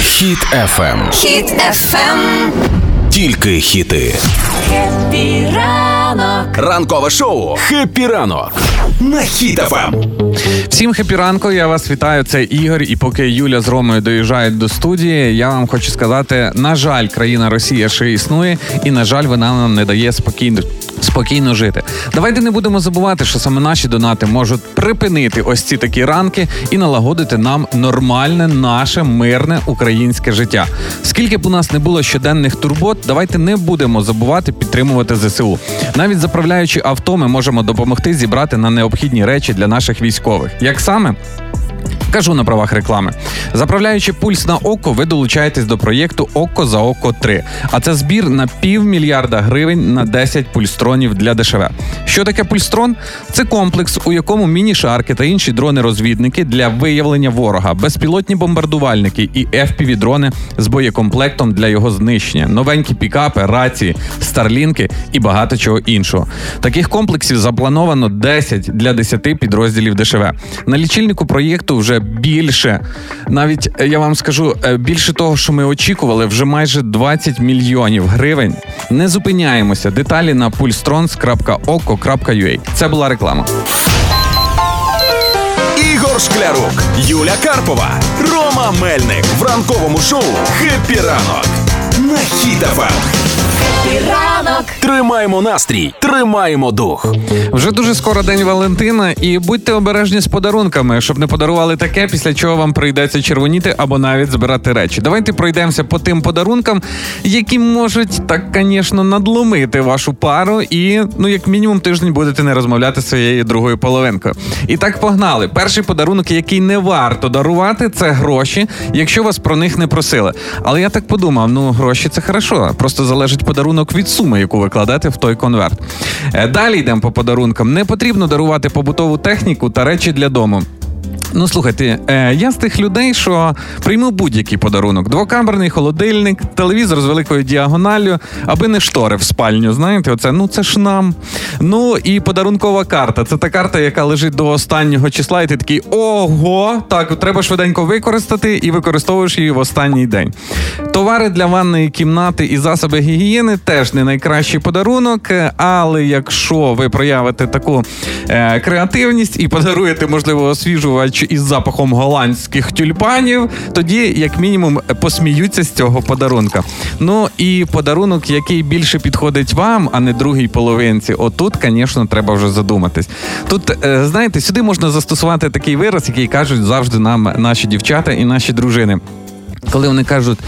Хіт FM. Хіт FM. Тільки хіти. Хеппі ранок. Ранкове шоу «Хеппі ранок» на Хіт FM. Всім happy ранку, я вас вітаю. Це Ігор. І поки Юля з Ромою доїжджають до студії, я вам хочу сказати: на жаль, країна Росія ще існує, і на жаль, вона нам не дає спокійно. Спокійно жити. Давайте не будемо забувати, що саме наші донати можуть припинити ось ці такі ранки і налагодити нам нормальне, наше мирне українське життя. Скільки б у нас не було щоденних турбот, давайте не будемо забувати підтримувати ЗСУ. Навіть заправляючи авто, ми можемо допомогти зібрати на необхідні речі для наших військових. Як саме? Кажу на правах реклами. Заправляючи пульс на око, ви долучаєтесь до проєкту Око за око 3. А це збір на півмільярда гривень на 10 пульстронів для ДШВ. Що таке пульстрон? Це комплекс, у якому міні-шарки та інші дрони-розвідники для виявлення ворога, безпілотні бомбардувальники і fpv дрони з боєкомплектом для його знищення, новенькі пікапи, рації, старлінки і багато чого іншого. Таких комплексів заплановано 10 для 10 підрозділів ДШВ. На лічильнику проєкту вже більше. Навіть е, я вам скажу е, більше того, що ми очікували, вже майже 20 мільйонів гривень. Не зупиняємося. Деталі на pulstrons.oko.ua. Це була реклама. Ігор Шклярук, Юля Карпова, Рома Мельник в ранковому шоу «Хеппі ранок» на Хіт FM. Хеппі ранок. Тримаємо настрій, тримаємо дух. Вже дуже скоро день Валентина, і будьте обережні з подарунками, щоб не подарували таке, після чого вам прийдеться червоніти або навіть збирати речі. Давайте пройдемося по тим подарункам, які можуть так, звісно, надломити вашу пару, і ну як мінімум тиждень будете не розмовляти зі своєю другою половинкою. І так погнали. Перший подарунок, який не варто дарувати, це гроші, якщо вас про них не просили. Але я так подумав: ну гроші це хорошо, просто залежить подарунок від суми, яку ви кладете в той конверт. Е, Далі йдемо по подарункам. Не потрібно дарувати побутову техніку та речі для дому. Ну, слухайте, е, я з тих людей, що прийму будь-який подарунок: двокамерний холодильник, телевізор з великою діагоналлю, аби не штори в спальню. Знаєте, оце ну це ж нам. Ну і подарункова карта. Це та карта, яка лежить до останнього числа, і ти такий ого, так треба швиденько використати і використовуєш її в останній день. Товари для ванної кімнати і засоби гігієни теж не найкращий подарунок. Але якщо ви проявите таку е, креативність і подаруєте, можливо, освіжувач із запахом голландських тюльпанів, тоді, як мінімум, посміються з цього подарунка. Ну і подарунок, який більше підходить вам, а не другій половинці. Отут, звісно, треба вже задуматись. Тут, е, знаєте, сюди можна застосувати такий вираз, який кажуть завжди нам наші дівчата і наші дружини. Коли вони кажуть.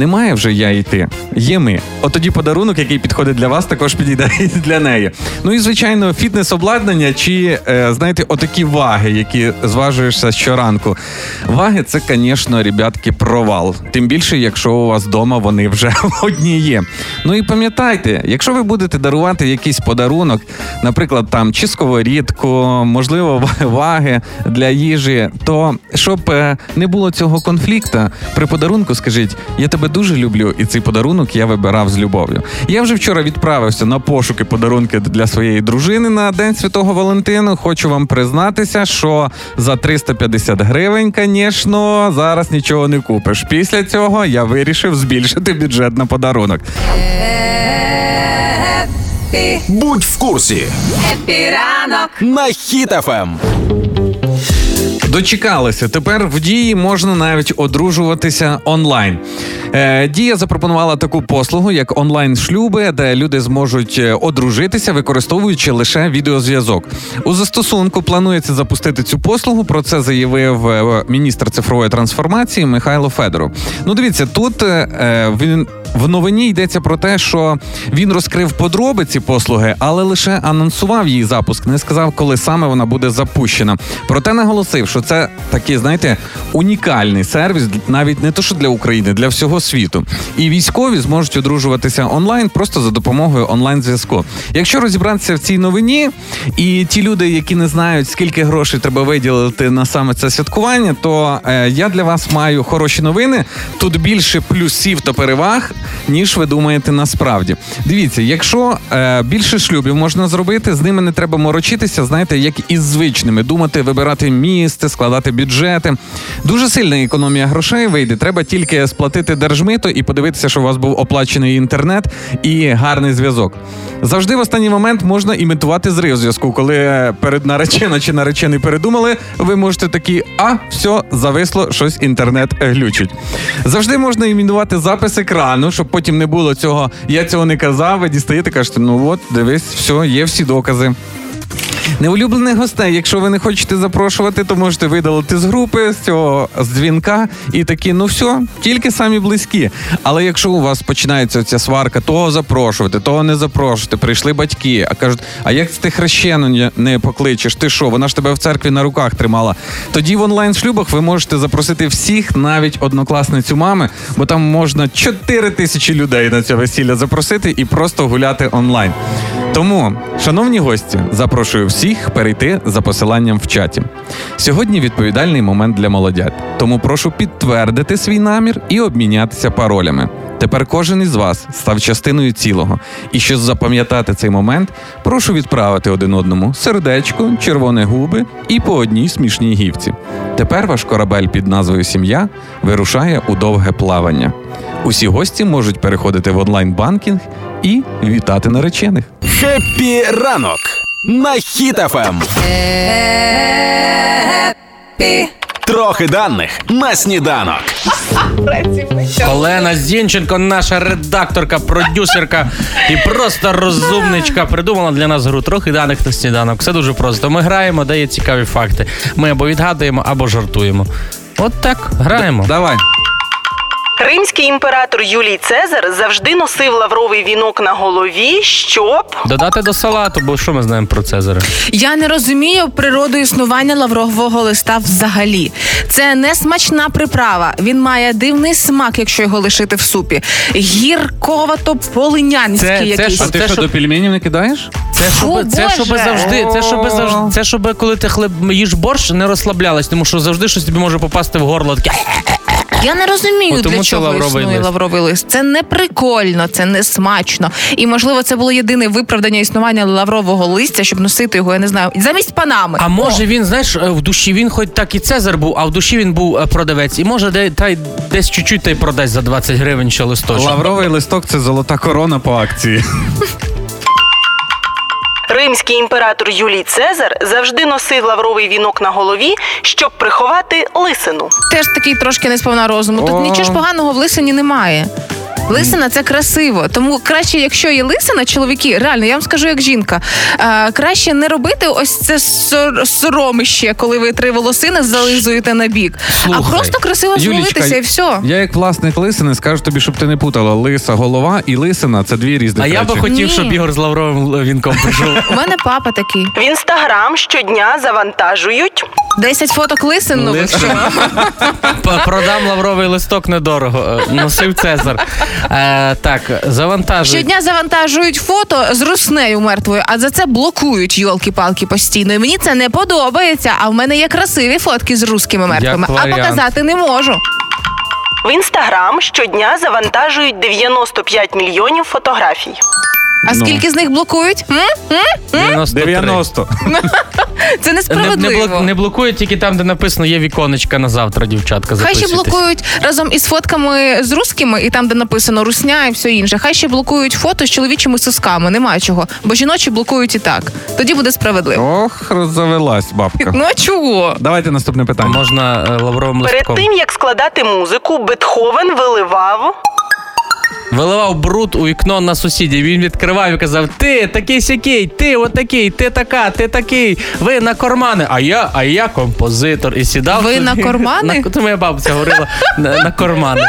Немає вже я йти, є ми. От тоді подарунок, який підходить для вас, також підійде і для неї. Ну і звичайно, фітнес-обладнання чи е, знаєте, отакі ваги, які зважуєшся щоранку. Ваги це, звісно, ребятки, провал. Тим більше, якщо у вас вдома вони вже одні є. Ну і пам'ятайте, якщо ви будете дарувати якийсь подарунок, наприклад, там чи сковорідку, можливо, ваги для їжі, то щоб е, не було цього конфлікту, при подарунку скажіть, я тебе дуже люблю, і цей подарунок я вибирав з любов'ю. Я вже вчора відправився на пошуки подарунки для своєї дружини на День Святого Валентину. Хочу вам признатися, що за 350 гривень, звісно, зараз нічого не купиш. Після цього я вирішив збільшити бюджет на подарунок. Будь в курсі Хеппі ранок. на Хіт FM. Дочекалися. Тепер в Дії можна навіть одружуватися онлайн. Е, Дія запропонувала таку послугу, як онлайн-шлюби, де люди зможуть е, одружитися, використовуючи лише відеозв'язок. У застосунку планується запустити цю послугу. Про це заявив е, міністр цифрової трансформації Михайло Федоров. Ну, дивіться, тут він. В новині йдеться про те, що він розкрив подробиці послуги, але лише анонсував її запуск, не сказав, коли саме вона буде запущена. Проте наголосив, що це такий, знаєте, унікальний сервіс, навіть не то, що для України, для всього світу. І військові зможуть одружуватися онлайн просто за допомогою онлайн-зв'язку. Якщо розібратися в цій новині, і ті люди, які не знають, скільки грошей треба виділити на саме це святкування, то е, я для вас маю хороші новини. Тут більше плюсів та переваг, ніж ви думаєте насправді. Дивіться, якщо е, більше шлюбів можна зробити, з ними не треба морочитися, знаєте, як із звичними, думати, вибирати місце, складати бюджети. Дуже сильна економія грошей вийде. Треба тільки сплатити держмито і подивитися, що у вас був оплачений інтернет і гарний зв'язок. Завжди в останній момент можна імітувати зрив зв'язку, коли перед наречена чи наречений передумали, ви можете такі, а все, зависло, щось інтернет глючить. Завжди можна імітувати запис екрану, щоб потім не було цього. Я цього не казав. Ви дістаєте, кажете, ну от, дивись, все, є всі докази. Неулюблених гостей, якщо ви не хочете запрошувати, то можете видалити з групи з цього з дзвінка і такі, ну все, тільки самі близькі. Але якщо у вас починається ця сварка, того запрошувати, того не запрошувати, прийшли батьки, а кажуть, а як ти хрещену не- покличеш? Ти що? Вона ж тебе в церкві на руках тримала. Тоді в онлайн шлюбах ви можете запросити всіх, навіть однокласницю мами, бо там можна 4 тисячі людей на це весілля запросити і просто гуляти онлайн. Тому, шановні гості, запрошую всіх перейти за посиланням в чаті. Сьогодні відповідальний момент для молодят, тому прошу підтвердити свій намір і обмінятися паролями. Тепер кожен із вас став частиною цілого. І щоб запам'ятати цей момент, прошу відправити один одному сердечко, червоні губи і по одній смішній гіфці. Тепер ваш корабель під назвою Сім'я вирушає у довге плавання. Усі гості можуть переходити в онлайн-банкінг і вітати наречених. Хеппі ранок на Хіт FM. Трохи даних на сніданок. Олена Зінченко, наша редакторка, продюсерка і просто розумничка, придумала для нас гру трохи даних на сніданок. Все дуже просто. Ми граємо, дає цікаві факти. Ми або відгадуємо, або жартуємо. От так, граємо. Давай. Римський імператор Юлій Цезар завжди носив лавровий вінок на голові, щоб Додати до салату, бо що ми знаємо про Цезаря? Я не розумію природу існування лаврового листа взагалі. Це не смачна приправа. Він має дивний смак, якщо його лишити в супі. Гірковато полинянський Це- це якийсь. що- А ти що що- до пельменів не кидаєш? Це щоб, О, це щоб завжди, це щоб завжди, це щоб коли ти хлеб їш борщ, не розслаблялась, тому що завжди щось тобі може попасти в горло. Таке Я не розумію, От тому для чого лавровий існує лист. лавровий лист. Це не прикольно, це не смачно. І можливо, це було єдине виправдання існування лаврового листя, щоб носити його, я не знаю, замість панами. А може він, знаєш, е, в душі він хоч так і Цезар був, а в душі він був е, продавець. І може де, та й десь чуть-чуть та й продасть за 20 гривень ще листочок. Лавровий листок це золота корона по акції. римський імператор Юлій Цезар завжди носив лавровий вінок на голові, щоб приховати лисину. Теж такий трошки несповна розуму. Тут О. нічого ж поганого в лисині немає. Лисина це красиво. Тому краще, якщо є лисина, чоловіки, реально, я вам скажу як жінка, е, краще не робити ось це сор- соромище, коли ви три волосини зализуєте на бік, а просто красиво звалитися і все. Я як власник лисини скажу тобі, щоб ти не путала лиса голова і лисина це дві різні А я би хотів, Ні. щоб Ігор з лавровим вінком прийшов. У мене папа такий. В інстаграм щодня завантажують 10 фоток лисин нових. що? Продам лавровий листок недорого. Е, Носив Цезар. Е, так, завантажують. Щодня завантажують фото з руснею мертвою, а за це блокують йолки-палки постійно. І мені це не подобається. А в мене є красиві фотки з русскими мертвими, а варіант. показати не можу. в інстаграм щодня завантажують 95 мільйонів фотографій. А Ну. скільки з них блокують? М? 93. 90. Це Не, несправедливо. не, блок, не блокують тільки там, де написано є віконечка на завтра, дівчатка. Хай ще записуйтесь. блокують разом із фотками з русскими, і там, де написано русня і все інше. Хай ще блокують фото з чоловічими сосками. Немає чого. Бо жіночі блокують і так. Тоді буде справедливо. Ох, завелась бабка. Ну а чого? Давайте наступне питання. Можна е, лавровим Перед листком. тим як складати музику, Бетховен виливав Виливав бруд у вікно на сусідів. Він відкривав і казав: Ти такий сякий, ти отакий, ти така, ти такий. Ви на кормани. А я, а я композитор. І сідав. Ви на кормани? На, це моя бабця говорила на, на кормани.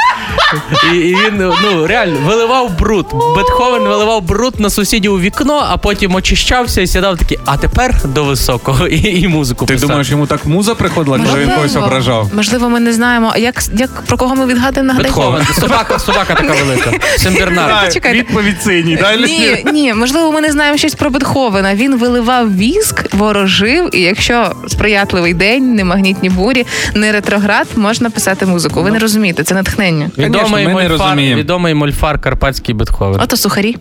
І, і він ну реально виливав бруд. Бетховен виливав бруд на сусідів у вікно, а потім очищався і сідав такий, а тепер до високого і, і музику Ти писав. думаєш, йому так муза приходила, коли він когось ображав? Можливо, ми не знаємо. Як, як про кого ми відгадуємо нагадай? Бетховен, собака, собака така велика. Сен-Бернар. Відповідь синій. Далі. Ні, ні, можливо, ми не знаємо щось про Бетховена. Він виливав віск, ворожив, і якщо сприятливий день, не магнітні бурі, не ретроград, можна писати музику. Ви не розумієте, це натхнення. Відомий Конечно, ми не мольфар, розуміємо. відомий мольфар Карпатський Бетховен. Ото сухарі.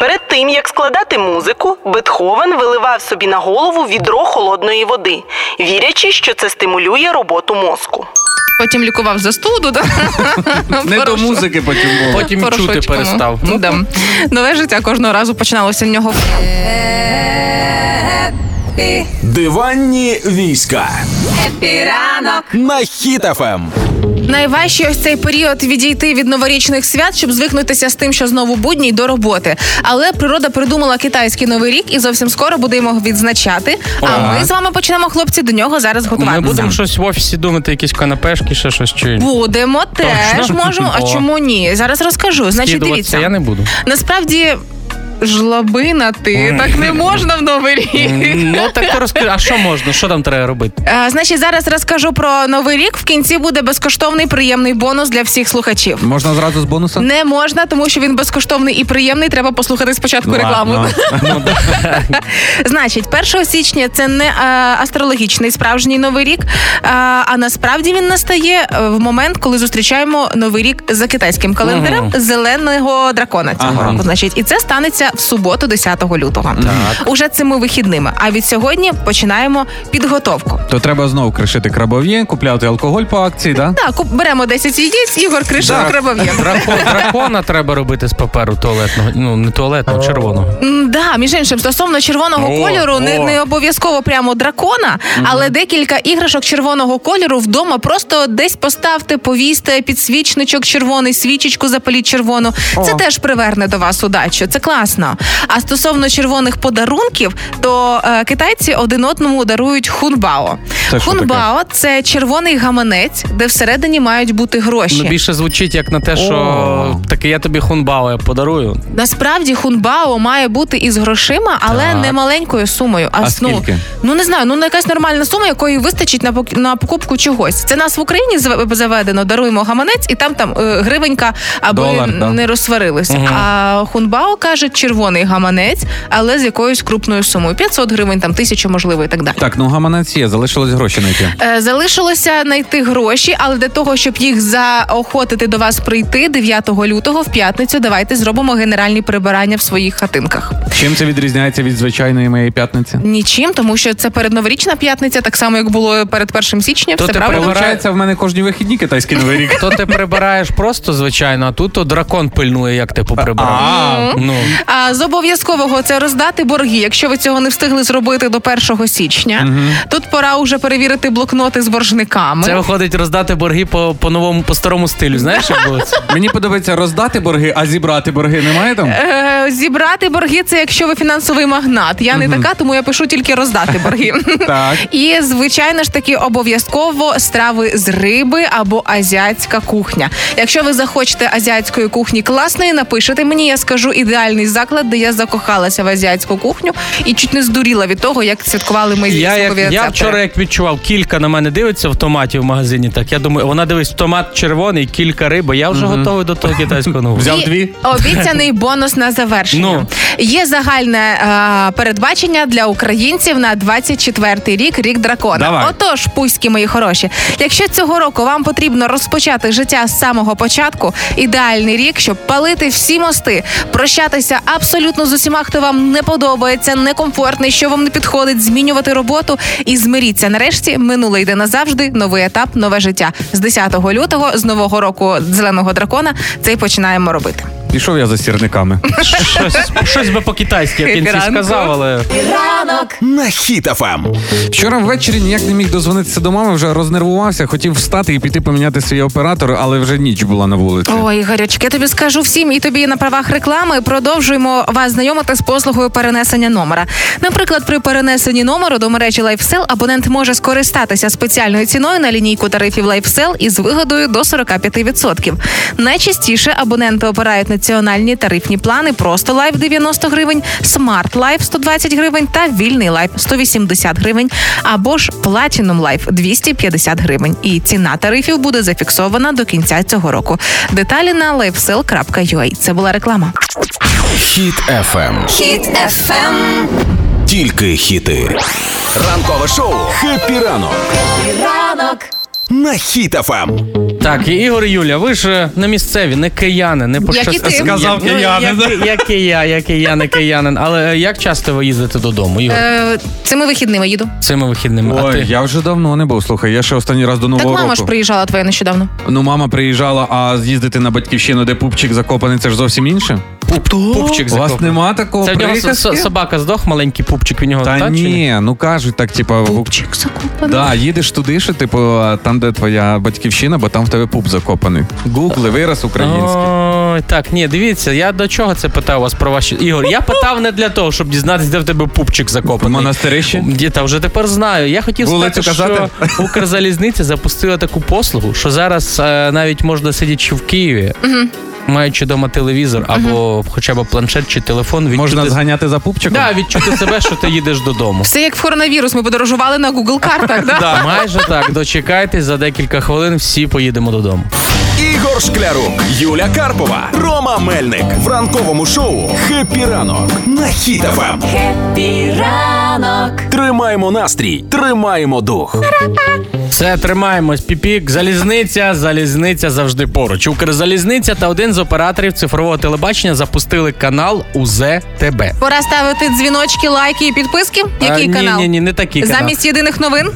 Перед тим як складати музику, Бетховен виливав собі на голову відро холодної води, вірячи, що це стимулює роботу мозку. Потім лікував застуду. Да? Не до музики потім було. Потім чути перестав. Ну, да. Нове життя кожного разу починалося в нього. Епі, Диванні війська епіранок. на Ем. хітафем. Найважчий ось цей період відійти від новорічних свят, щоб звикнутися з тим, що знову будні й до роботи. Але природа придумала китайський новий рік і зовсім скоро будемо його відзначати. А Ага. ми з вами почнемо, хлопці, до нього зараз Ми готуватися. будемо щось в офісі думати, якісь канапешки, ще щось чи Будемо теж Точно? можемо. А О. чому ні? Зараз розкажу. Значить, скидуватися дивіться. я не буду. Насправді. Жлобина ти, так не можна в новий рік. Ну так то розкажи, а що можна? Що там треба робити? Е, Значить, зараз розкажу про новий рік. В кінці буде безкоштовний приємний бонус для всіх слухачів. Можна зразу з бонуса? Не можна, тому що він безкоштовний і приємний. Треба послухати спочатку рекламу. Ладно. Значить, 1 січня це не е, астрологічний справжній новий рік. е, а насправді він настає е, в момент, коли зустрічаємо новий рік за китайським календарем зеленого дракона цього Ага. року. Значить, і це станеться в суботу, 10 лютого. Уже цими вихідними. А від сьогодні починаємо підготовку. То треба знову кришити крабов'є, купляти алкоголь по акції, да? Так, куп- беремо 10 яєць, Ігор кришив Так. крабов'єм. Драко- дракона треба робити з паперу туалетного. Ну, не туалетного, червоного. М, Да, між іншим, стосовно червоного О, кольору, не, о. не обов'язково прямо дракона, але декілька іграшок червоного кольору вдома просто десь поставте, повісьте підсвічничок червоний, свічечку запаліть червону. Це теж приверне до вас удачу. Це класно. А стосовно червоних подарунків, то е, китайці один одному дарують хунбао. Це що таке? хунбао це червоний гаманець, де всередині мають бути гроші. Ну, більше звучить як на те, що О. таке я тобі хунбао я подарую. Насправді хунбао має бути із грошима, але Так. не маленькою сумою. А, А ну, скільки? ну не знаю, ну не якась нормальна сума, якої вистачить на пок- на покупку чогось. Це нас в Україні заведено. Даруємо гаманець, і там там е, гривенька, аби Долар, да. не розсварилися. А хунбао каже червоний гаманець, але з якоюсь крупною сумою. 500 гривень, там тисячу, можливо, і так далі. Так, ну гаманець є, залишилось гроші знайти. Е, Залишилося знайти гроші, але для того, щоб їх заохотити до вас прийти 9 лютого в п'ятницю, давайте зробимо генеральні прибирання в своїх хатинках. Чим це відрізняється від звичайної моєї п'ятниці? Нічим, тому що це передноворічна п'ятниця, так само як було перед першим січня. То Все ти правильно. Виходить, в мене кожні вихідні китайський новий рік. То ти прибираєш просто звичайно, а тут то дракон пильнує, як ти поприбирав. А, Ну, А з обов'язкового це роздати борги. Якщо ви цього не встигли зробити до 1 січня, тут пора вже перевірити блокноти з боржниками. це виходить роздати борги по, по новому, по старому стилю. Знаєш, як було це? Мені подобається роздати борги, а зібрати борги немає там? Е, зібрати борги це якщо ви фінансовий магнат. Я не така, тому я пишу тільки роздати борги. Так. І звичайно ж таки обов'язково страви з риби або азіатська кухня. Якщо ви захочете азіатської кухні класної, напишете мені, я скажу ідеальний заклад, де я закохалася в азіатську кухню і чуть не здуріла від того, як святкували ми Я, як, я вчора як відчував, кілька на мене дивиться в томаті в магазині. Так я думаю, вона дивись, томат червоний, кілька риби. Я вже готовий до того китайського нового. Взяв дві? Обіцяний бонус на завершення. Ну. Є загальне е, передбачення для українців на 24-й рік, рік дракона. Давай. Отож, пуські мої хороші. Якщо цього року вам потрібно розпочати життя з самого початку, ідеальний рік, щоб палити всі мости, прощатися абсолютно з усіма, хто вам не подобається, некомфортний, що вам не підходить, змінювати роботу і змиріться. Нарешті минуле йде назавжди. Новий етап, нове життя. З 10 лютого, з нового року зеленого дракона, це й починаємо робити. Пішов я за сірниками. Щось, щось би по-китайськи я в кінці Ранку. сказав, але Ранок. На Ем. Хіт FM. Вчора ввечері ніяк не міг дозвонитися до мами, вже рознервувався, хотів встати і піти поміняти свій оператор, але вже ніч була на вулиці. Ой, Ігорочку, я тобі скажу всім і тобі на правах реклами. Продовжуємо вас знайомити з послугою перенесення номера. Наприклад, при перенесенні номеру до мережі lifecell абонент може скористатися спеціальною ціною на лінійку тарифів lifecell із вигодою до 45%. Найчастіше абоненти обирають на функціональні тарифні плани просто лайф 90 гривень, смарт лайф 120 гривень та вільний лайф 180 гривень, або ж платінум лайф 250 гривень. І ціна тарифів буде зафіксована до кінця цього року. Деталі на lifecell.ua. Це була реклама. Хіт FM. Хіт FM. Тільки хіти. Ранкове шоу «Хеппі ранок» Ранок. На Хіт FM. Так, і Ігор і Юля, ви ж е, не місцеві, не кияни, не пощас- Як і ти. Сказав Ну, киянин. Як, як і я, як і я, не киянин. Але е, як часто ви їздите додому, Ігор? Е, цими вихідними їду. Цими вихідними. а Ой, ти? я вже давно не був. Слухай, я ще останній раз до Так нового мама року. ж приїжджала твоя нещодавно. Ну, мама приїжджала, а з'їздити на батьківщину, де пупчик закопаний, це ж зовсім інше. Пупчик У вас закопаний. нема такого Це в нього приказки? собака здох, маленький пупчик, він його Та чи ні, ну кажуть так, типа, Пупчик закопаний. Да, їдеш туди, що типу там, де твоя батьківщина, бо там в тебе пуп закопаний. Гугли, вираз український. Ой, так, ні, дивіться, я до чого це питав вас про ваші. Ігор, я питав не для того, щоб дізнатися, де в тебе пупчик В закопаний. монастирищі? Ді, та вже тепер знаю. Я хотів Вулицю сказати, казати? що Укрзалізниця запустила таку послугу, що зараз е, навіть можна сидячи в Києві, маючи вдома телевізор або хоча б планшет чи телефон, відчути, Можна зганяти за пупчиком? да, відчути себе, що ти їдеш додому. Все як в коронавірус. Ми подорожували на Google картах. Да? Да, майже так. Дочекайтесь, за декілька хвилин всі поїдемо додому. Ігор Шклярук, Юля Карпова, Рома Мельник в ранковому шоу «Хеппі ранок» на Хіт FM. Хеппі ранок. Тримаємо настрій, тримаємо дух. Все, тримаємось. Піпік, залізниця, залізниця завжди поруч. Укрзалізниця та один з операторів цифрового телебачення запустили канал УЗ ТБ. Пора ставити дзвіночки, лайки і підписки. Який А, канал? Ні, ні, ні, не такий канал. Замість єдиних новин.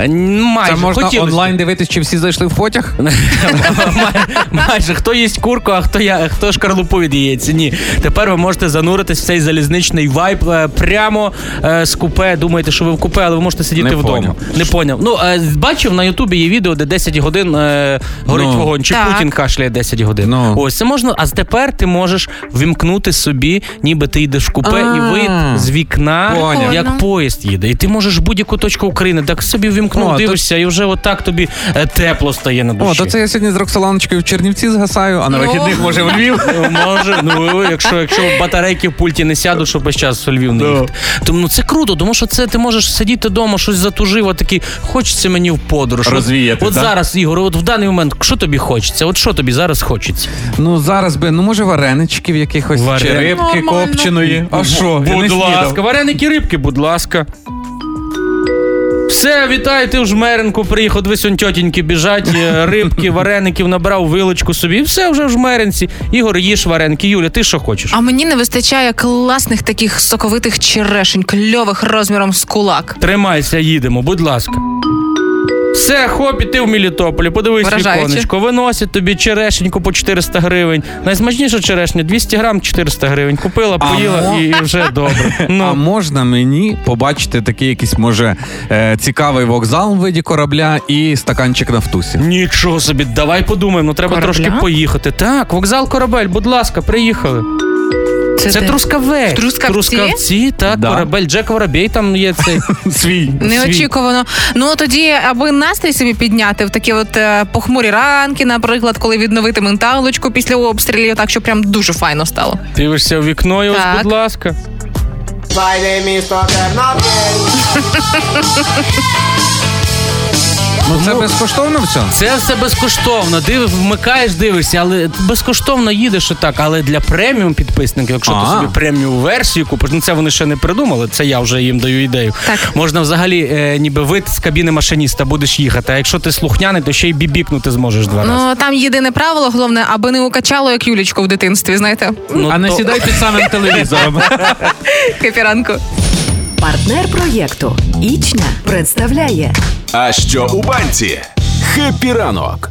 Майже Це можна хотілося онлайн дивитись, чи всі зайшли в потяг? Май- Майже хто їсть курку, а хто я хто шкарлупу від яєць. Ні. Тепер ви можете зануритись в цей залізничний вайб е, прямо е, з купе. Думаєте, що ви в купе, але ви можете сидіти вдома. Не поняв. Ну е, бачив на Ютубі є відео, де 10 годин е, горить Ну. вогонь, чи Так. Путін кашляє 10 годин. Ну. Ось це можна. А тепер ти можеш вімкнути собі, ніби ти йдеш в купе, і А. вид з вікна, Поняв. як поїзд їде. І ти можеш в будь-яку точку України так собі вімкнув, О, то- дивишся, і вже отак тобі е, тепло стає на душі. О, то це я сьогодні з Роксоланочкою в Чернівці згасаю, а на Ну. вихідних може в Львів. Ну, Може, ну якщо, якщо батарейки в пульті не сядуть, щоб весь час у Львів не їхати. Тому ну, це круто, тому що це ти можеш сидіти вдома, щось затужив, а такий, хочеться мені в подорож. От- Розвіяти, От, так? зараз, Ігор, от в даний момент, що тобі хочеться? От що тобі зараз хочеться? Ну зараз би, ну може вареничків якихось, чи рибки Нормально. копченої. А що? Я не Будь ласка, вареники рибки, будь ласка. Все, вітаю, ти в жмеренку приїхав, дивись, он тьотіньки біжать, е, рибки, вареників набрав вилочку собі. Все вже в жмеренці. Ігор, їж вареники. Юля, ти що хочеш? А мені не вистачає класних таких соковитих черешень, кльових розміром з кулак. Тримайся, їдемо, будь ласка. Все, хоп, і ти в Мелітополі, подивись Вражаюче. віконечко, виносять тобі черешеньку по 400 гривень. Найсмачніша черешня 200 грам 400 гривень. Купила, поїла і, і вже добре. А Ну, можна мені побачити такий якийсь, може, е, цікавий вокзал в виді корабля і стаканчик нафтусі? нічого собі, давай подумаємо, ну треба Корабля? трошки поїхати. Так, вокзал корабель, будь ласка, приїхали. Це де? трускавець. Трускавці? Трускавці, так, Да. корабель. Джек Воробей там є цей. Свій. Неочікувано. Ну тоді, аби настрій собі підняти в такі от е, похмурі ранки, наприклад, коли відновити менталочку після обстрілів, так що прям дуже файно стало. Дивишся в вікно і ось, Так. будь ласка. Ну це безкоштовно все? Це все безкоштовно. Див, вмикаєш, дивишся, але безкоштовно їдеш і так. Але для преміум підписників, якщо ти А. собі преміум версію купиш, ну це вони ще не придумали. Це я вже їм даю ідею. Так. Можна взагалі е, ніби вийти з кабіни машиніста, будеш їхати. А якщо ти слухняний, то ще й бібікнути зможеш два рази. Ну там єдине правило, головне, аби не укачало, як Юлічко в дитинстві, знаєте. Ну, а не сідай під самим телевізором. Капіранку. Партнер проєкту Ічня представляє А що у банці? «Хеппі ранок»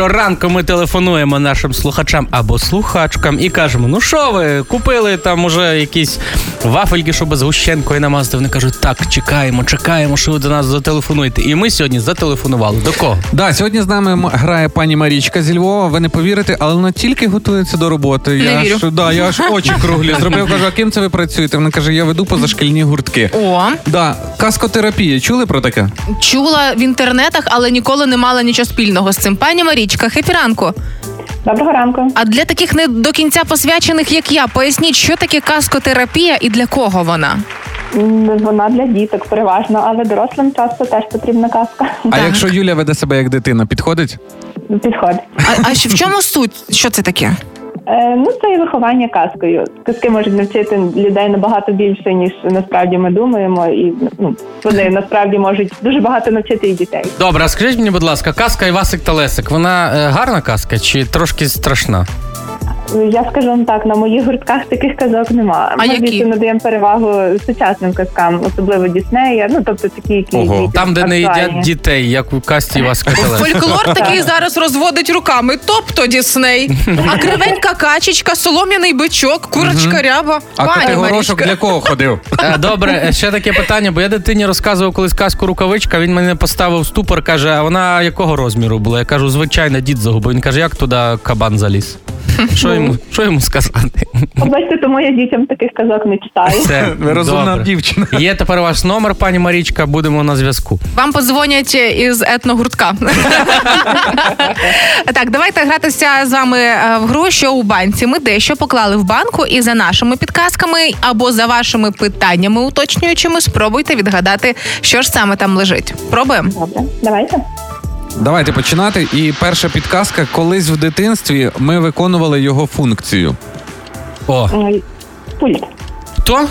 Щоранку ми телефонуємо нашим слухачам або слухачкам і кажемо: ну що ви, купили там уже якісь вафельки, щоб з гущенкою намазати. Вони кажуть, так, чекаємо, чекаємо, що ви до нас зателефонуєте. І ми сьогодні зателефонували. До кого? Да, сьогодні з нами грає пані Марічка зі Львова. Ви не повірите, але вона тільки готується до роботи. Не я вірю. Аж, да, я аж очі круглі зробив. Кажу, а ким це ви працюєте? Вона каже, я веду позашкільні гуртки. О, Да, каскотерапія. Чули про таке? чула в інтернетах, але ніколи не мала нічого спільного з цим. Пані Марічка, хепі ранку. Доброго ранку. А для таких не до кінця посвячених, як я, поясніть, що таке каскотерапія і для кого вона? Вона для діток переважно, але дорослим часто теж потрібна казка. А Так. якщо Юля веде себе як дитина, підходить? Підходить. А, а в чому суть? Що це таке? Е, ну, це і виховання казкою. Казки можуть навчити людей набагато більше, ніж насправді ми думаємо, і ну, вони насправді можуть дуже багато навчити і дітей. Добре, а скажіть мені, будь ласка, казка Івасик та Лесик, вона е, гарна казка чи трошки страшна? Я скажу вам так, на моїх гуртках таких казок нема. А Ми які? більше надаємо перевагу сучасним казкам, особливо Діснея, ну тобто такі, які Ого. дітям Там, де не їдять дітей, як у касті Івасика та Лесика. Фольклор такий зараз розводить руками. Тобто Дісней, а кривенька качечка, солом'яний бичок, курочка ряба. А Пані категорошок Марічка. для кого ходив? Е, Добре, е, ще таке питання, бо я дитині розказував колись казку рукавичка. Він мене поставив в ступор, каже: а вона якого розміру була? Я кажу, звичайно, дід загубив. Він каже, як туди кабан заліз? Що йому, що йому сказати? От Бачите, тому я дітям таких казок не читаю. Це Ви розумна добре. дівчина. Є тепер ваш номер, пані Марічка. Будемо на зв'язку. Вам подзвонять із етногуртка. так, давайте гратися з вами е, в гру, що у банці. Ми дещо поклали в банку, і за нашими підказками або за вашими питаннями уточнюючими, спробуйте відгадати, що ж саме там лежить. Пробуємо. Добре, давайте. Давайте починати. І перша підказка: колись в дитинстві ми виконували його функцію. О, Пульт. хто?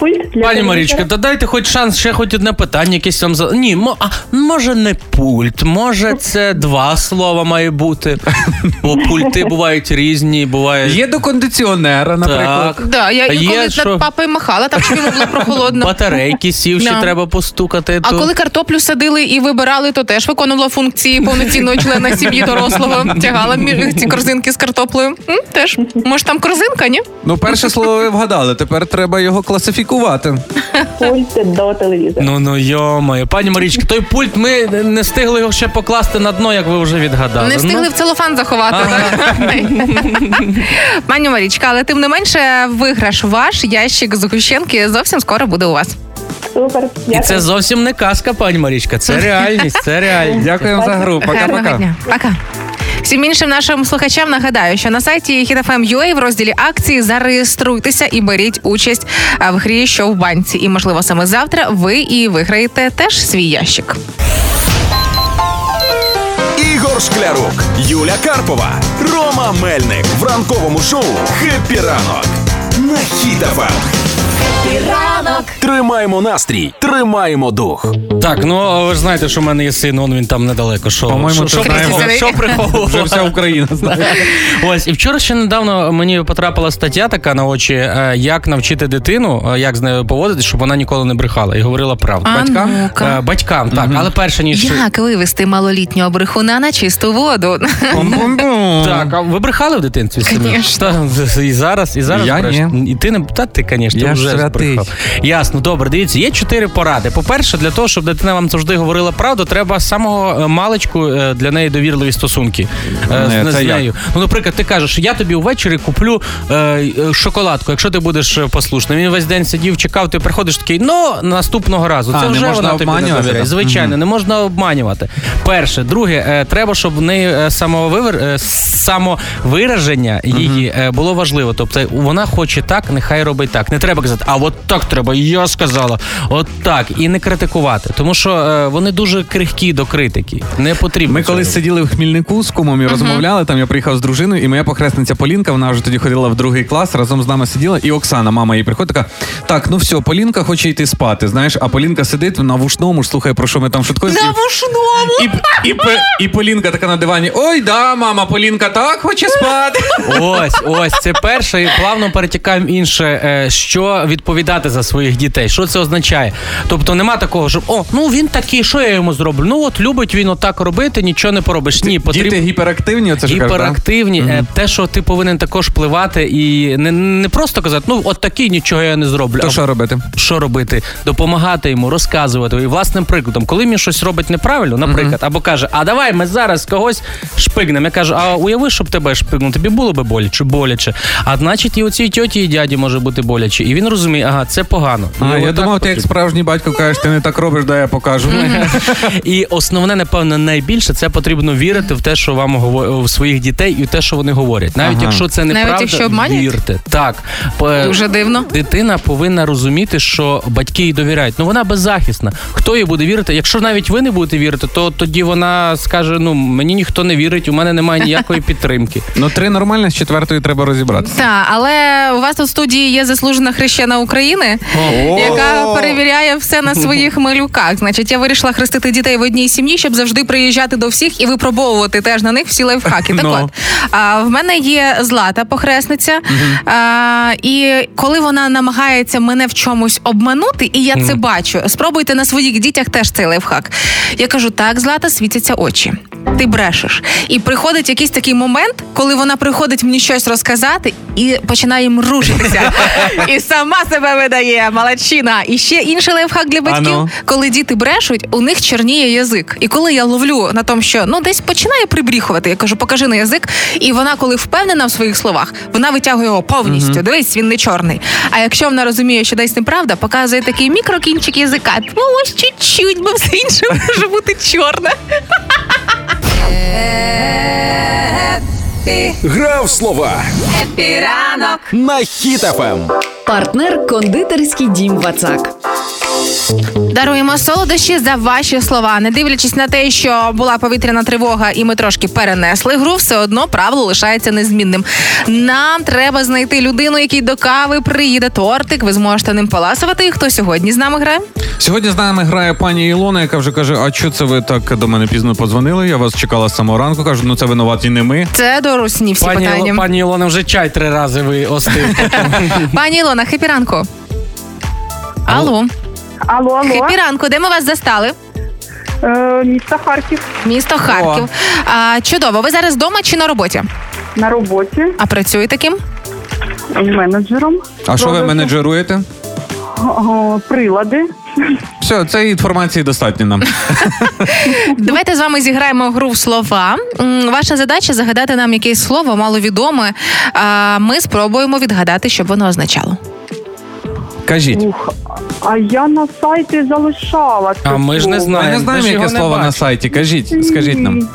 Пульт для Пані. Марічка, то дайте хоч шанс, ще хоч одне питання, якесь вам за. Ні, мо... а, може не пульт, може це два слова має бути. Бо пульти бувають різні, буває. Є до кондиціонера, наприклад. Так. Да, я А є, коли що? над папою махала, так щоб йому було прохолодно. Батарейки сівші Да. треба постукати. А то... коли картоплю садили і вибирали, то теж виконувала функції повноцінного члена сім'ї дорослого. Тягала ці корзинки з картоплею. М, Теж. Може, там корзинка, ні? Ну, перше слово ви вгадали, тепер треба його класифікувати. Пульт до телевізора. Ну ну йомаю. Пані Марічка, той пульт ми не встигли його ще покласти на дно, як ви вже відгадали. Не встигли в целофан заховати. так? Пані Марічка, але тим не менше, виграш ваш ящик з Гущенки зовсім скоро буде у вас. Супер. Ну, І це зовсім не казка, пані Марічка. Це реальність, це реальність. Дякуємо за гру. Пока-пока. Пока. Всім іншим нашим слухачам нагадаю, що на сайті HitFM.ua в розділі акції зареєструйтеся і беріть участь в грі «Що в банці. І можливо саме завтра ви і виграєте теж свій ящик. Ігор Шклярук, Юля Карпова, Рома Мельник в ранковому шоу «Хеппі ранок» на Ранок Тримаємо настрій, тримаємо дух. Так, ну ви ж знаєте, що в мене є син, он він там недалеко. Що, По-моєму, що, ти що, знаєш. що приховував? Вже вся Україна знає. Ось і вчора ще недавно мені потрапила стаття така на очі, е, як навчити дитину, е, як з нею поводитись, щоб вона ніколи не брехала і говорила правду. А Батькам? ну-ка. Е, Батькам, так, але перше ніж Як вивести малолітнього брехуна на чисту воду? Так, а ви брехали в дитинстві? Та, І зараз, і зараз Я бреш. ні. І ти не та ти, звісно, Я вже ж Ясно, добре. Дивіться, є чотири поради. По-перше, для того, щоб дитина вам завжди говорила правду, треба з самого е, маличку е, для неї довірливі стосунки е, Не, з, це з як? нею. Ну, наприклад, ти кажеш, я тобі увечері куплю е, е, шоколадку, якщо ти будеш е, послушним. Він весь день сидів, чекав, ти приходиш такий, ну наступного разу. А, Це не вже можна вона тобі не довіряє. Звичайно, не можна обманювати. Перше, друге, е, треба, щоб в неї е, самовивер... е, самовираження її е, було важливо. Тобто вона хоче так, нехай робить так. Не треба казати, а от так треба, я сказала, от так. І не критикувати. Тому що е, вони дуже крихкі до критики. Не потрібно. Ми колись сиділи в Хмільнику з кумом і розмовляли. Там я приїхав з дружиною, і моя похресниця Полінка, вона вже тоді ходила в другий клас, разом з нами сиділа. І Оксана, мама її приходить, така: так, ну все, Полінка хоче йти спати. Знаєш, а Полінка сидить на вушному, ж слухає, про що ми там шуткуємо. На вушному! І, і, Пе- і Полінка така на дивані: Ой, да, мама, Полінка так хоче спати. Ось, ось це перше, і плавно перетікаємо інше, е, що відповідати за своїх дітей. Що це означає? Тобто нема такого, що о, ну він такий, що я йому зроблю? Ну от любить він отак робити, нічого не поробиш. Ні, потрібно. Діти гіперактивні, оце ж кажуть, да? Гіперактивні, Е, те, що ти повинен також впливати і не, не просто казати, ну от такий нічого я не зроблю. То а що робити? що робити? Допомагати йому, розказувати і власним прикладом. Коли він щось робить неправильно, наприклад, або каже, а давай ми зараз когось шпигнемо. Я кажу, а уяви, щоб тебе шпигнув, тобі було би боляче, боляче. А значить, і оцій тьоті і дяді може бути боляче. І він розуміє, ага, це погано. А, І я думав, ти як справжній батько кажеш, ти не так робиш, дай я покажу. І основне, напевно, найбільше це потрібно вірити в те, що вам говорять в своїх дітей, і в те, що вони говорять. Навіть Ага. якщо це Навіть неправда, якщо обманюють? вірте. Так Дуже дивно. Дитина повинна розуміти, що батьки їй довіряють. Ну вона беззахисна. Хто їй буде вірити? Якщо навіть ви не будете вірити, то тоді вона скаже: ну мені ніхто не вірить, у мене немає ніякої підтримки. Ну, три нормально, з четвертою треба розібратися. Так, але у вас в студії є заслужена хрещена України, яка перевіряє все на своїх малюках. Значить, я вирішила хрестити дітей в одній сім'ї, щоб завжди приїжджати до всіх і випробовувати теж на них всі лайфхаки. Так Ну. от, а, в мене є злата похресниця, а, і коли вона намагається мене в чомусь обманути, і я це бачу, спробуйте на своїх дітях теж цей лайфхак. Я кажу: так, злата, світяться очі. Ти брешеш. І приходить якийсь такий момент, коли вона приходить мені щось розказати і починає мружитися. І сама себе видає, малачина. І ще інший лайфхак для батьків, ну? коли діти брешуть, у них чорніє язик. І коли я ловлю на тому, що ну десь починає прибріхувати, я кажу, покажи на язик. І вона, коли впевнена в своїх словах, вона витягує його повністю. Дивись, він не чорний. А якщо вона розуміє, що десь неправда, показує такий мікрокінчик язика. Ну ось чуть-чуть, бо все інше може бути чорне. Гра в слова Хеппі ранок. на FM. Хіт FM. Партнер кондитерський дім Вацак. Даруємо солодощі за ваші слова. Не дивлячись на те, що була повітряна тривога, і ми трошки перенесли гру, все одно правило лишається незмінним. Нам треба знайти людину, якій до кави приїде тортик. Ви зможете ним поласувати. І хто сьогодні з нами грає? Сьогодні з нами грає пані Ілона, яка вже каже: А що це ви так до мене пізно подзвонили? Я вас чекала з самого ранку. Кажу, ну це винуваті не ми. Це до Русні всі Пані, питання. пані Ілона вже чай три рази ви остив. Пані Ілона, хепі ранку. Алло. Алло, алло. Хепі ранку, де ми вас застали? Е, місто Харків Місто Харків. А, чудово. Ви зараз вдома чи на роботі? на роботі А працюєте ким? менеджером. А що ви Продажу. менеджеруєте? О, прилади. Все, цієї інформації достатньо нам. Давайте з вами зіграємо гру в слова. М, Ваша задача загадати нам якесь слово маловідоме. А ми спробуємо відгадати, що б воно означало. Кажіть. Ух, а я на сайті залишала. це А ми ж не слово. Ми знаємо. не знаємо, ж яке його не слово на бачимо. сайті. Кажіть, скажіть нам.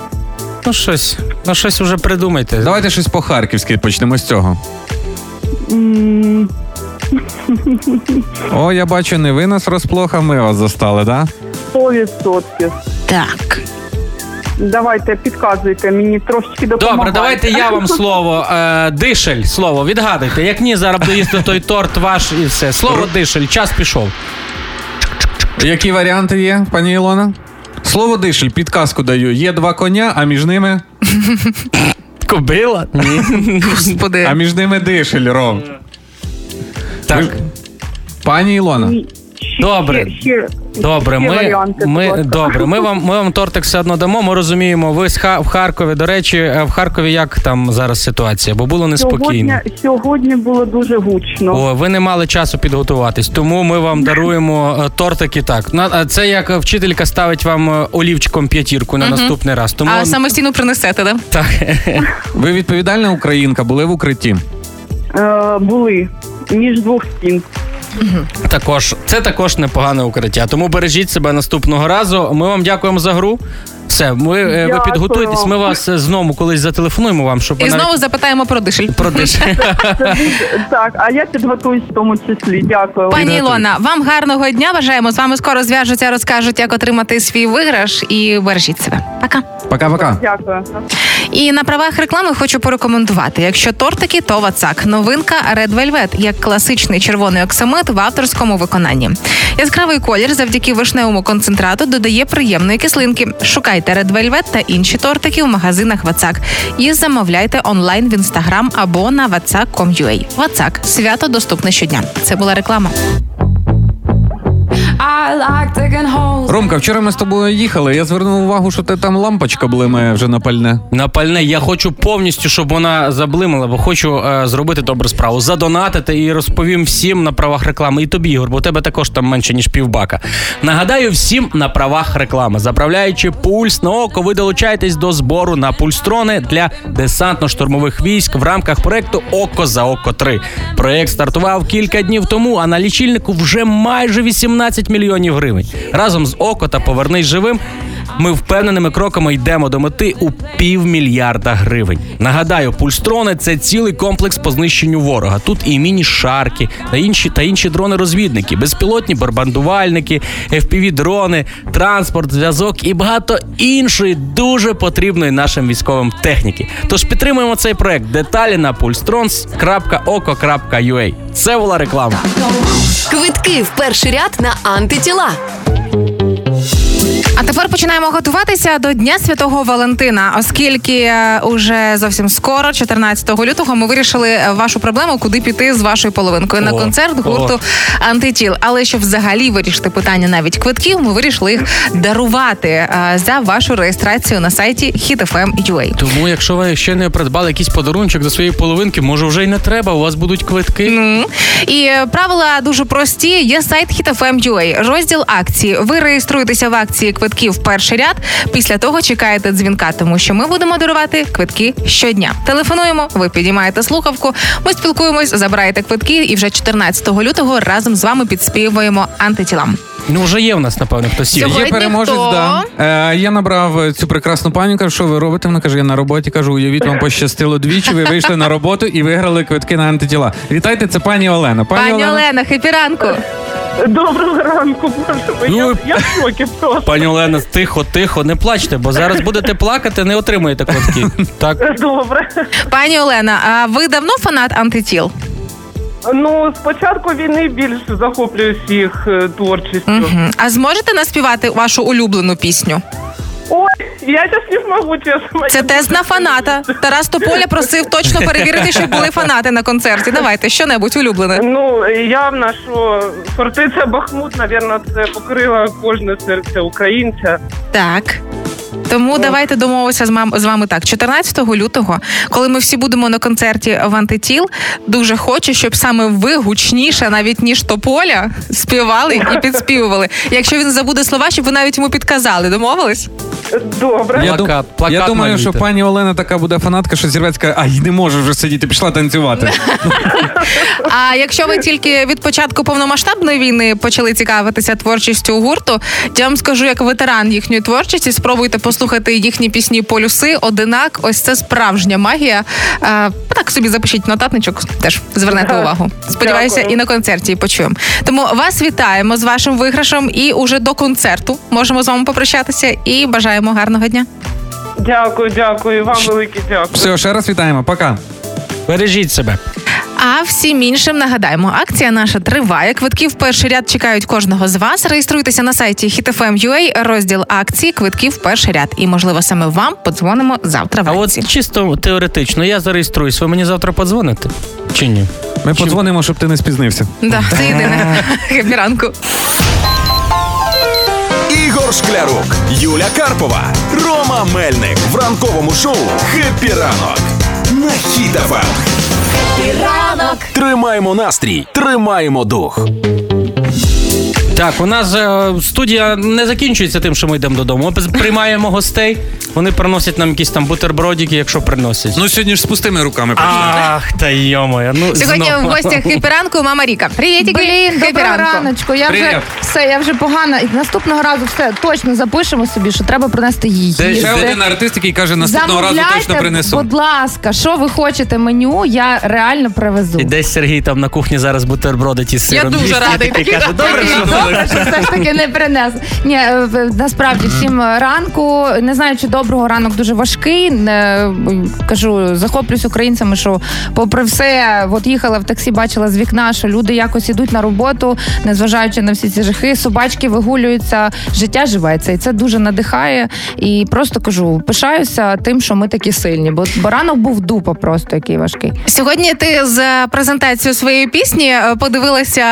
Ну щось, ну щось уже придумайте. Давайте щось по-харківськи почнемо з цього. М, О, я бачу, не ви нас розплоха, ми вас застали, да? Сто відсотків. Так. Давайте підказуйте, мені трошечки допомагайте. Добре, давайте я вам слово. Е, дишель, слово, відгадуйте. Як ні, зараз буду їсти той торт ваш і все. Слово дишель, час пішов. Які варіанти є, пані Ілона? Слово дишель, підказку даю. Є два коня, а між ними. Кобила? Ні. Господи. А між ними дишель, Ром. Так. Пані Ілона. Ще- Добре. ще- ще- Добре, ще ми, варіанти, ми, добре, ми вам, ми вам тортик все одно дамо. Ми розуміємо, ви з Ха- в Харкові. До речі, е, в Харкові як там зараз ситуація? Бо було неспокійно. Сьогодні, сьогодні було дуже гучно. О, ви не мали часу підготуватись, тому ми вам даруємо е, тортик і так. На- Це як е, вчителька ставить вам е, олівчиком п'ятірку на наступний раз. Тому А самостійно принесете, да? так. Ви відповідальна українка, були в укритті. Е, були між двох стін. Також це також непогане укриття. Тому бережіть себе наступного разу. Ми вам дякуємо за гру. Все, ми, е, ви Дякую. підготуйтесь. Ми вас е, знову колись зателефонуємо вам, щоб І ви навіть знову запитаємо про дишель. продиш. Так, а я підготуюсь в тому числі. Дякую. Пані Ілона, вам гарного дня. Бажаємо з вами скоро зв'яжуться, розкажуть, як отримати свій виграш і бережіть себе. Пока. Пока-пока. Дякую. І на правах реклами хочу порекомендувати: якщо тортики, то вацак. Новинка Red Velvet, як класичний червоний оксамит в авторському виконанні. Яскравий колір завдяки вишневому концентрату додає приємної кислинки. Шукайте Red Velvet та інші тортики в магазинах Вацак і замовляйте онлайн в інстаграм або на vatsak.com.ua. Вацак свято доступне щодня. Це була реклама. I like. Ромка, вчора ми з тобою їхали. Я звернув увагу, що ти там лампочка блимає вже на пальне. На пальне я хочу повністю, щоб вона заблимала, бо хочу е, зробити добру справу, задонатити і розповім всім на правах реклами. І тобі, Ігор, бо у тебе також там менше ніж півбака. Нагадаю всім на правах реклами. Заправляючи пульс на око, ви долучаєтесь до збору на пульстрони для десантно-штурмових військ в рамках проекту Око за око 3 Проект стартував кілька днів тому, а на лічильнику вже майже 18 мільйонів гривень. Разом з око та повернись живим. Ми впевненими кроками йдемо до мети у півмільярда гривень. Нагадаю, пульстрони це цілий комплекс по знищенню ворога. Тут і міні-шарки та інші та інші дрони-розвідники, безпілотні барбандувальники, fpv дрони транспорт, зв'язок і багато іншої дуже потрібної нашим військовим техніки. Тож підтримуємо цей проект. Деталі на pulstrons.oko.ua. Це була реклама. Квитки в перший ряд на антитіла. А тепер починаємо готуватися до Дня Святого Валентина, оскільки е, уже зовсім скоро, 14 лютого, ми вирішили е, вашу проблему, куди піти з вашою половинкою на концерт гурту Антитіл. Але щоб взагалі вирішити питання навіть квитків, ми вирішили їх дарувати е, за вашу реєстрацію на сайті hitfm.ua. Тому, якщо ви ще не придбали якийсь подарунчик до своєї половинки, може вже й не треба. У вас будуть квитки. Ну, І правила дуже прості. Є сайт hitfm.ua, розділ акції. Ви реєструєтеся в акції квитків в перший ряд. Після того чекаєте дзвінка, тому що ми будемо дарувати квитки щодня. Телефонуємо, ви підіймаєте слухавку. Ми спілкуємось, забираєте квитки, і вже 14 лютого разом з вами підспівуємо антитілам. Ну вже є в нас, напевно, хтось є. Сьогодні Є переможець, хто? да. Е, я набрав цю прекрасну пані, кажу, що ви робите? Вона каже, я на роботі. Кажу, уявіть, вам пощастило двічі. Ви вийшли на роботу і виграли квитки на антитіла. Вітайте, це пані Олена. Пані Олена, хепі ранку. Доброго ранку, боже. Ну, Я, я в шокі просто. Пані Олена, тихо, тихо, не плачте, бо зараз будете плакати, не отримаєте квитки. Так. Добре. Пані Олена, а ви давно фанат антитіл? Ну, спочатку початку війни більш захоплююсь їх е, творчістю. Угу. А зможете наспівати вашу улюблену пісню? Ой, я зараз не зможу, чесно. Це тест на фаната. Тарас Тополя просив точно перевірити, щоб були фанати на концерті. Давайте що-небудь улюблене. Ну, явно, що фортеця Бахмут, напевно, це покрила кожне серце українця. Так. Тому давайте домовимося з мам з вами так. 14 лютого, коли ми всі будемо на концерті в антитіл, дуже хочу, щоб саме ви гучніше, навіть ніж Тополя, співали і підспівували. Якщо він забуде слова, щоб ви навіть йому підказали. Домовились? Добре. Я, Плакат, плакат я думаю, що пані Олена така буде фанатка, що зірветься, каже, ай, не може вже сидіти, пішла танцювати. А якщо ви тільки від початку повномасштабної війни почали цікавитися творчістю гурту, я вам скажу, як ветеран їхньої творчості, спробуйте послухати їхні пісні полюси, одинак. Ось це справжня магія. А, так собі запишіть нотатничок, теж звернете увагу. Сподіваюся, Дякую. і на концерті почуємо. Тому вас вітаємо з вашим виграшем і уже до концерту можемо з вами попрощатися і бажаємо гарного дня. Дякую, дякую. Вам велике дякую. Все, ще раз вітаємо, пока. Бережіть себе. А всім іншим нагадаємо, акція наша триває. Квитки в перший ряд чекають кожного з вас. Реєструйтеся на сайті hitfm.ua, розділ акції Квитки в перший ряд. І можливо саме вам подзвонимо завтра А вранці. от чисто теоретично, я зареєструюсь. Ви мені завтра подзвоните? Чи ні? Ми подзвонимо, щоб ти не спізнився. Да, це єдине. Хепі ранку. Ігор Шклярук, Юля Карпова, Рома Мельник в ранковому шоу «Хеппі ранок» на ранок, Тримаємо настрій, тримаємо дух. Так, у нас е, студія не закінчується тим, що ми йдемо додому. Ми приймаємо гостей, вони приносять нам якісь там бутербродики, якщо приносять. Ну сьогодні ж з пустими руками прийшли. Ах, та йомоя. Ну, Сьогодні знову. в гостях Хеппі Ранку MamaRika. Привіт, Блін, доброго раночку. Я вже Привіт. все, я вже погана. Наступного разу все точно запишемо собі, що треба принести її. Це ще один артист, який каже, наступного разу точно принесу. Будь ласка, що ви хочете меню, я реально привезу. І десь Сергій там на кухні зараз бутерброди ті з Я дуже радий добре, що все ж таки не принес. Ні, е, насправді всім ранку. Не знаю, чи доброго ранок дуже важкий. Не, кажу, захоплююсь українцями, що попри все, от їхала в таксі, бачила з вікна, що люди якось ідуть на роботу, незважаючи на всі ці жахи, собачки вигулюються, життя живеться. І це дуже надихає. І просто кажу, пишаюся тим, що ми такі сильні. Бо, бо ранок був дупа просто який важкий. Сьогодні ти з презентацією своєї пісні е, подивилася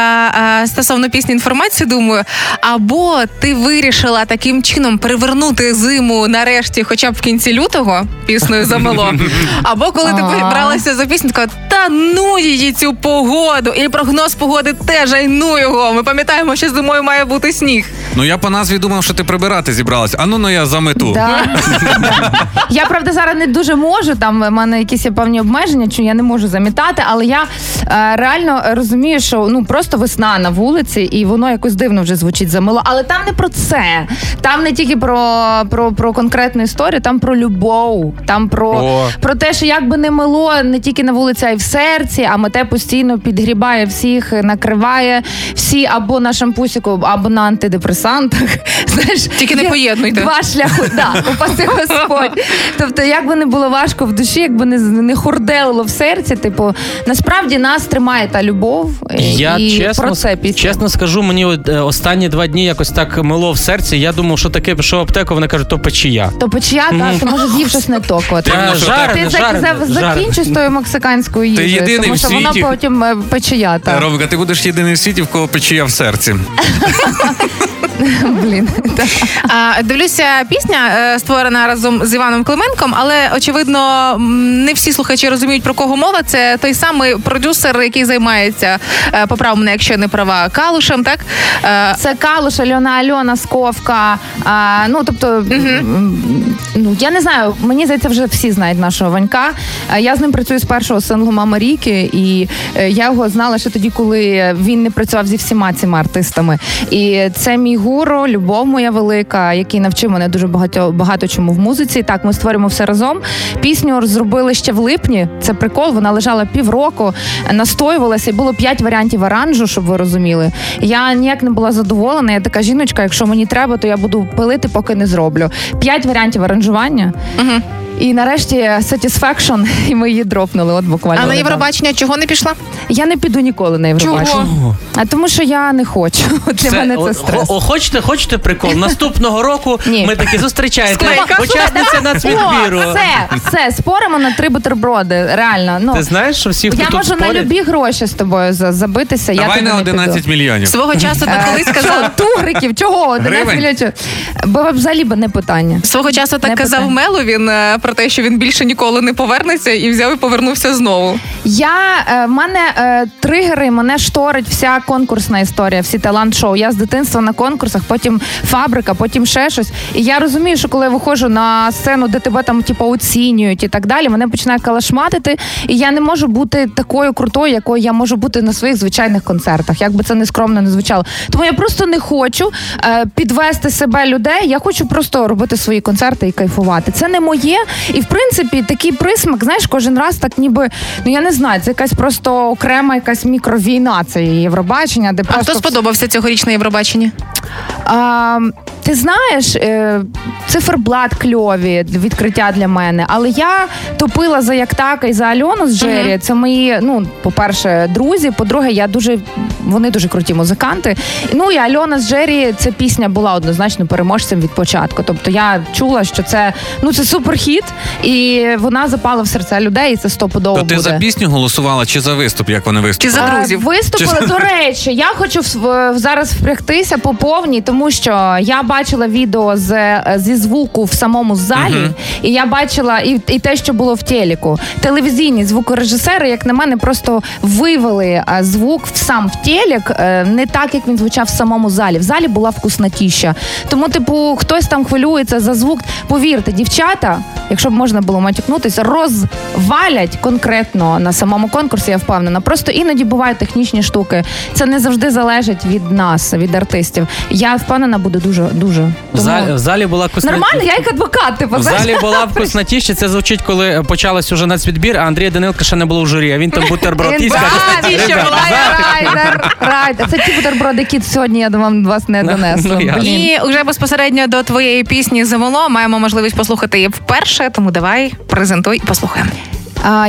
е, стосовно пісні інформацію. І думаю, або ти вирішила таким чином привернути зиму нарешті, хоча б в кінці лютого піснею замело. Або коли ти бралася за пісню, така та ну її цю погоду. І прогноз погоди теж ай ну його. Ми пам'ятаємо, що зимою має бути сніг. Ну я по назві думав, що ти прибирати зібралась. А ну ну я замету. Да. Я правда зараз не дуже можу. Там в мене якісь є певні обмеження, що я не можу замітати, але я е, реально розумію, що ну просто весна на вулиці, і воно якось дивно вже звучить замило. Але там не про це. Там не тільки про, про, про конкретну історію, там про любов, там про, О. про те, що як би не мило не тільки на вулиці, а й в серці, а мете постійно підгрібає всіх, накриває всі або на шампусіку, або на антидепресантах. Знаєш, Тільки не поєднуйте. Два шляхи, да, упаси Господь. Тобто, як би не було важко в душі, якби не, не хурделило в серці, типу, насправді нас тримає та любов. е, Я і чесно, про це пісня. чесно скажу, мені от, останні два дні якось так мило в серці. Я думав, що таке пішов аптеку, вони кажуть, то печія. То печія, так, ти може з'їв щось не то. Та, жарене, Ти жарене, за- жарене. тою мексиканською їжею, єдиний тому в що світі. потім е, печія. Так. Ромка, ти будеш єдиний в світі, в кого печія в серці. Блін. А, дивлюся, пісня е, створена разом з Іваном Клименком, але очевидно не всі слухачі розуміють про кого мова. Це той самий продюсер, який займається е, поправ мене, якщо не права, калушем. Так Е, Це Калуш, Альона Альона, Сковка. Ну, тобто, ну, я не знаю, мені здається, вже всі знають нашого Ванька. Я з ним працюю з першого синглу Мама Ріки, і е, я його знала ще тоді, коли він не працював зі всіма цими артистами. І це мій гуру, любов моя велика, який навчив мене дуже багато, багато чому в музиці. Так, ми створюємо все разом. Пісню зробили ще в липні. Це прикол. Вона лежала півроку, настоювалася, і було п'ять варіантів аранжу, щоб ви розуміли. Я ніяк не була задоволена. Я така жіночка, якщо мені треба, то я буду пилити, поки не зроблю. П'ять варіантів аранжування. І нарешті satisfaction, і ми її дропнули. От буквально. а на. Євробачення чого не пішла? Я не піду ніколи на Євробачення. Чого? А тому що я не хочу. Для мене це стрес. о- о, хочете, хочете прикол? Наступного року Ні. ми таки зустрічаєте учасниця нацвідбіру. О, все, все, споримо на три бутерброди. Реально. Ну, Ти знаєш, що всі, хто я тут можу на любі гроші з тобою забитися. я Давай туди на не піду. 11 мільйонів. Свого часу так Е, колись казав. Тугриків, чого? 11 мільйонів? Бо взагалі б не питання. Свого часу так казав. Мело він е, про те, що він більше ніколи не повернеться, і взяв і повернувся знову. Я е, в мене е, тригери, мене шторить вся конкурсна історія, всі талант-шоу. Я з дитинства на конкурсах, потім фабрика, потім ще щось. І я розумію, що коли я виходжу на сцену, де тебе там типу, оцінюють і так далі, мене починає калашматити, і я не можу бути такою крутою, якою я можу бути на своїх звичайних концертах, як би це не скромно не звучало. Тому я просто не хочу е, підвести себе людей. Я хочу просто робити свої концерти і кайфувати. Це не моє. І в принципі, такий присмак, знаєш, кожен раз так ніби ну я не знаю, це якась просто окрема якась мікровійна. Це Євробачення, де А хто сподобався цьогорічне Євробачення? а, ти знаєш, е, циферблат кльові відкриття для мене, але я топила за Яктака і за Альону з Джері. Це мої, ну, по-перше, друзі. По-друге, я дуже вони дуже круті музиканти. Ну і Альона з Джері, ця пісня була однозначно переможцем від початку. Тобто я чула, що це ну це суперхіт, і вона запала в серця людей, і це стопудово То ти буде. за пісню голосувала чи за виступ, як вони Чи виступили? за Е, друзів? Виступили, Чи- до речі, я хочу в- в- зараз впрягтися по повній, тому що я бачила відео з, зі звуку в самому залі, і я бачила і, і те, що було в телеку. Телевізійні звукорежисери, як на мене, просто вивели е, звук в сам в телек, е, не так, як він звучав в самому залі. В залі була вкуснотіща. Тому, типу, хтось там хвилюється за звук. Повірте, дівчата, якщо б можна було матюкнутися, розвалять конкретно на самому конкурсі, я впевнена. Просто іноді бувають технічні штуки. Це не завжди залежить від нас, від артистів. Я впевнена, буде дуже дуже. В Тому- залі, в залі була вкусна... Нормально, я як адвокат, типу, В залі була вкуснотіще. Це звучить, коли почалась уже нацвідбір, а Андрія Данилка ще не було в журі, а він там бутерброд і скаже, А, він ще «Ребята, була, завтра райдер, райдер. Це ті бутерброди, які сьогодні я вам вас не Ну, донесла. ну. Блін. І вже безпосередньо до твоєї пісні Замоло маємо можливість послухати її вперше. Тому давай презентуй і послухаємо.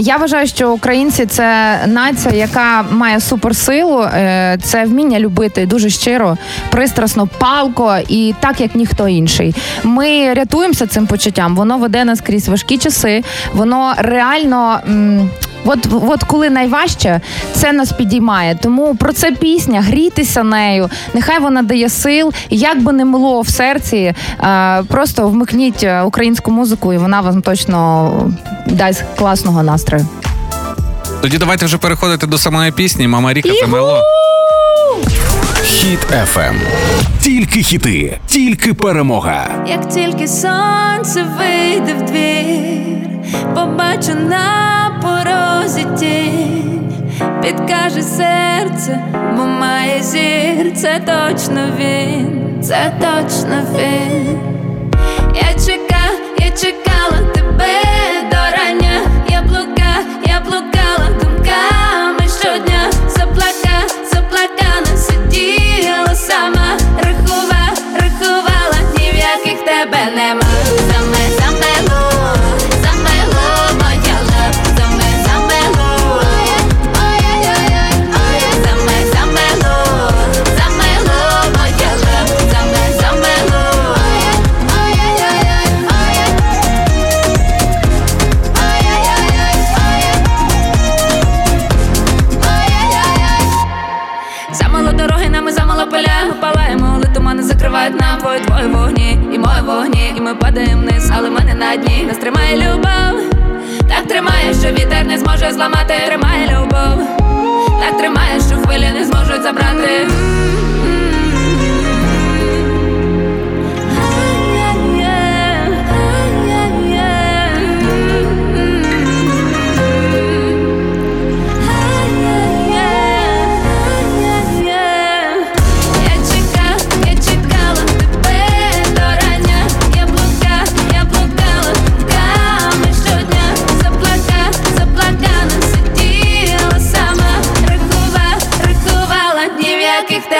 Я вважаю, що українці це нація, яка має суперсилу, е, це вміння любити дуже щиро, пристрасно, палко і так, як ніхто інший. Ми рятуємося цим почуттям. Воно веде нас крізь важкі часи. Воно реально. От, от коли найважче, це нас підіймає. Тому про це пісня, грітися нею. Нехай вона дає сил. Як би не мило в серці, е, просто вмикніть е, українську музику, і вона вам точно дасть класного настрою. Тоді давайте вже переходити до самої пісні. Мама Ріка замело. Хіт FM. Тільки хіти, тільки перемога. Як тільки сонце вийде в двір, побачу на порозі тінь, підкаже серце, бо має зір, це точно він, це точно він. Я чека, я чекала тебе до рання, я блука, я блукала думками щодня, заплака, заплакана, сиділа сама, рахува, рахувала, ні в яких тебе нема. Нам твої твої вогні, і мої вогні, і ми падаємо вниз, але ми не на дні. Нас тримає любов, так тримає, що вітер не зможе зламати, тримає любов, так тримає, що хвилі не зможуть забрати.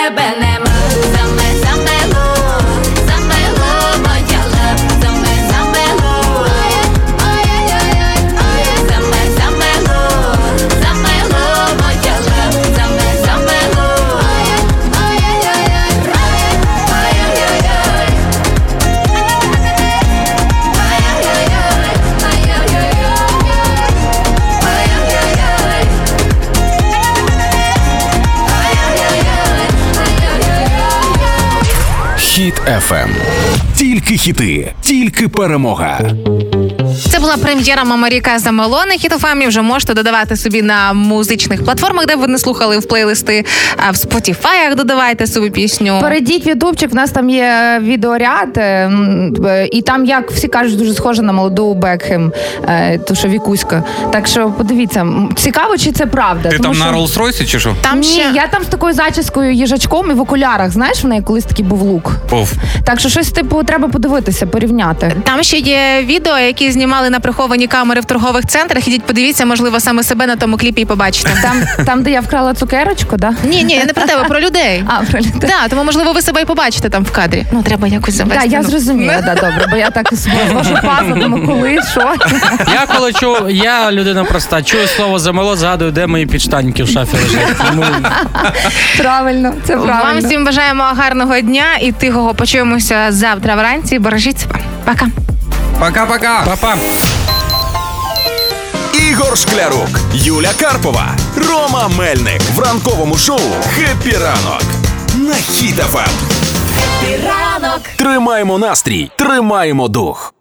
Тебе нема. Хіт FM. Тільки хіти, тільки перемога. Це була прем'єра MamaRika Замело на Хіт FM-і. Вже можете додавати собі на музичних платформах, де ви не слухали в плейлисти. А в Spotify-ях додавайте собі пісню. Перейдіть в Ютубчик, в нас там є відеоряд, е, м, е, і там, як всі кажуть, дуже схоже на молоду Бекхем, е, ту, що Вікуська. Так що подивіться, цікаво, чи це правда. Ти Тому там що... на Роллс-Ройсі чи що? Там Ні, ще я там з такою зачіскою їжачком і в окулярах. Знаєш, в неї колись такий був лук. Оф. Так що щось типу треба подивитися, порівняти. Там ще є відео, які знімали на приховані камери в торгових центрах. Ідіть, подивіться, можливо, саме себе на тому кліпі і побачите. Там, там де я вкрала цукерочку, да? Ні, ні, я не про тебе, про людей. А, про людей. Да, тому можливо ви себе і побачите там в кадрі. Ну треба якось завести. Так, я ну. зрозуміла, да, добре, бо я так звожу пазу, думаю, коли, що. Я коли чув, я людина проста, чую слово замело, згадую, де мої підштанники в шафі лежать. Тому Правильно, це правильно. Вам всім бажаємо гарного дня і тихого. Почуємося завтра вранці. Бережіть себе. Пока. Пока-пока. папа. Ігор Шклярук, Юля Карпова, Рома Мельник в ранковому шоу «Хеппі ранок» на Хіт FM. ранок. Тримаємо настрій, тримаємо дух.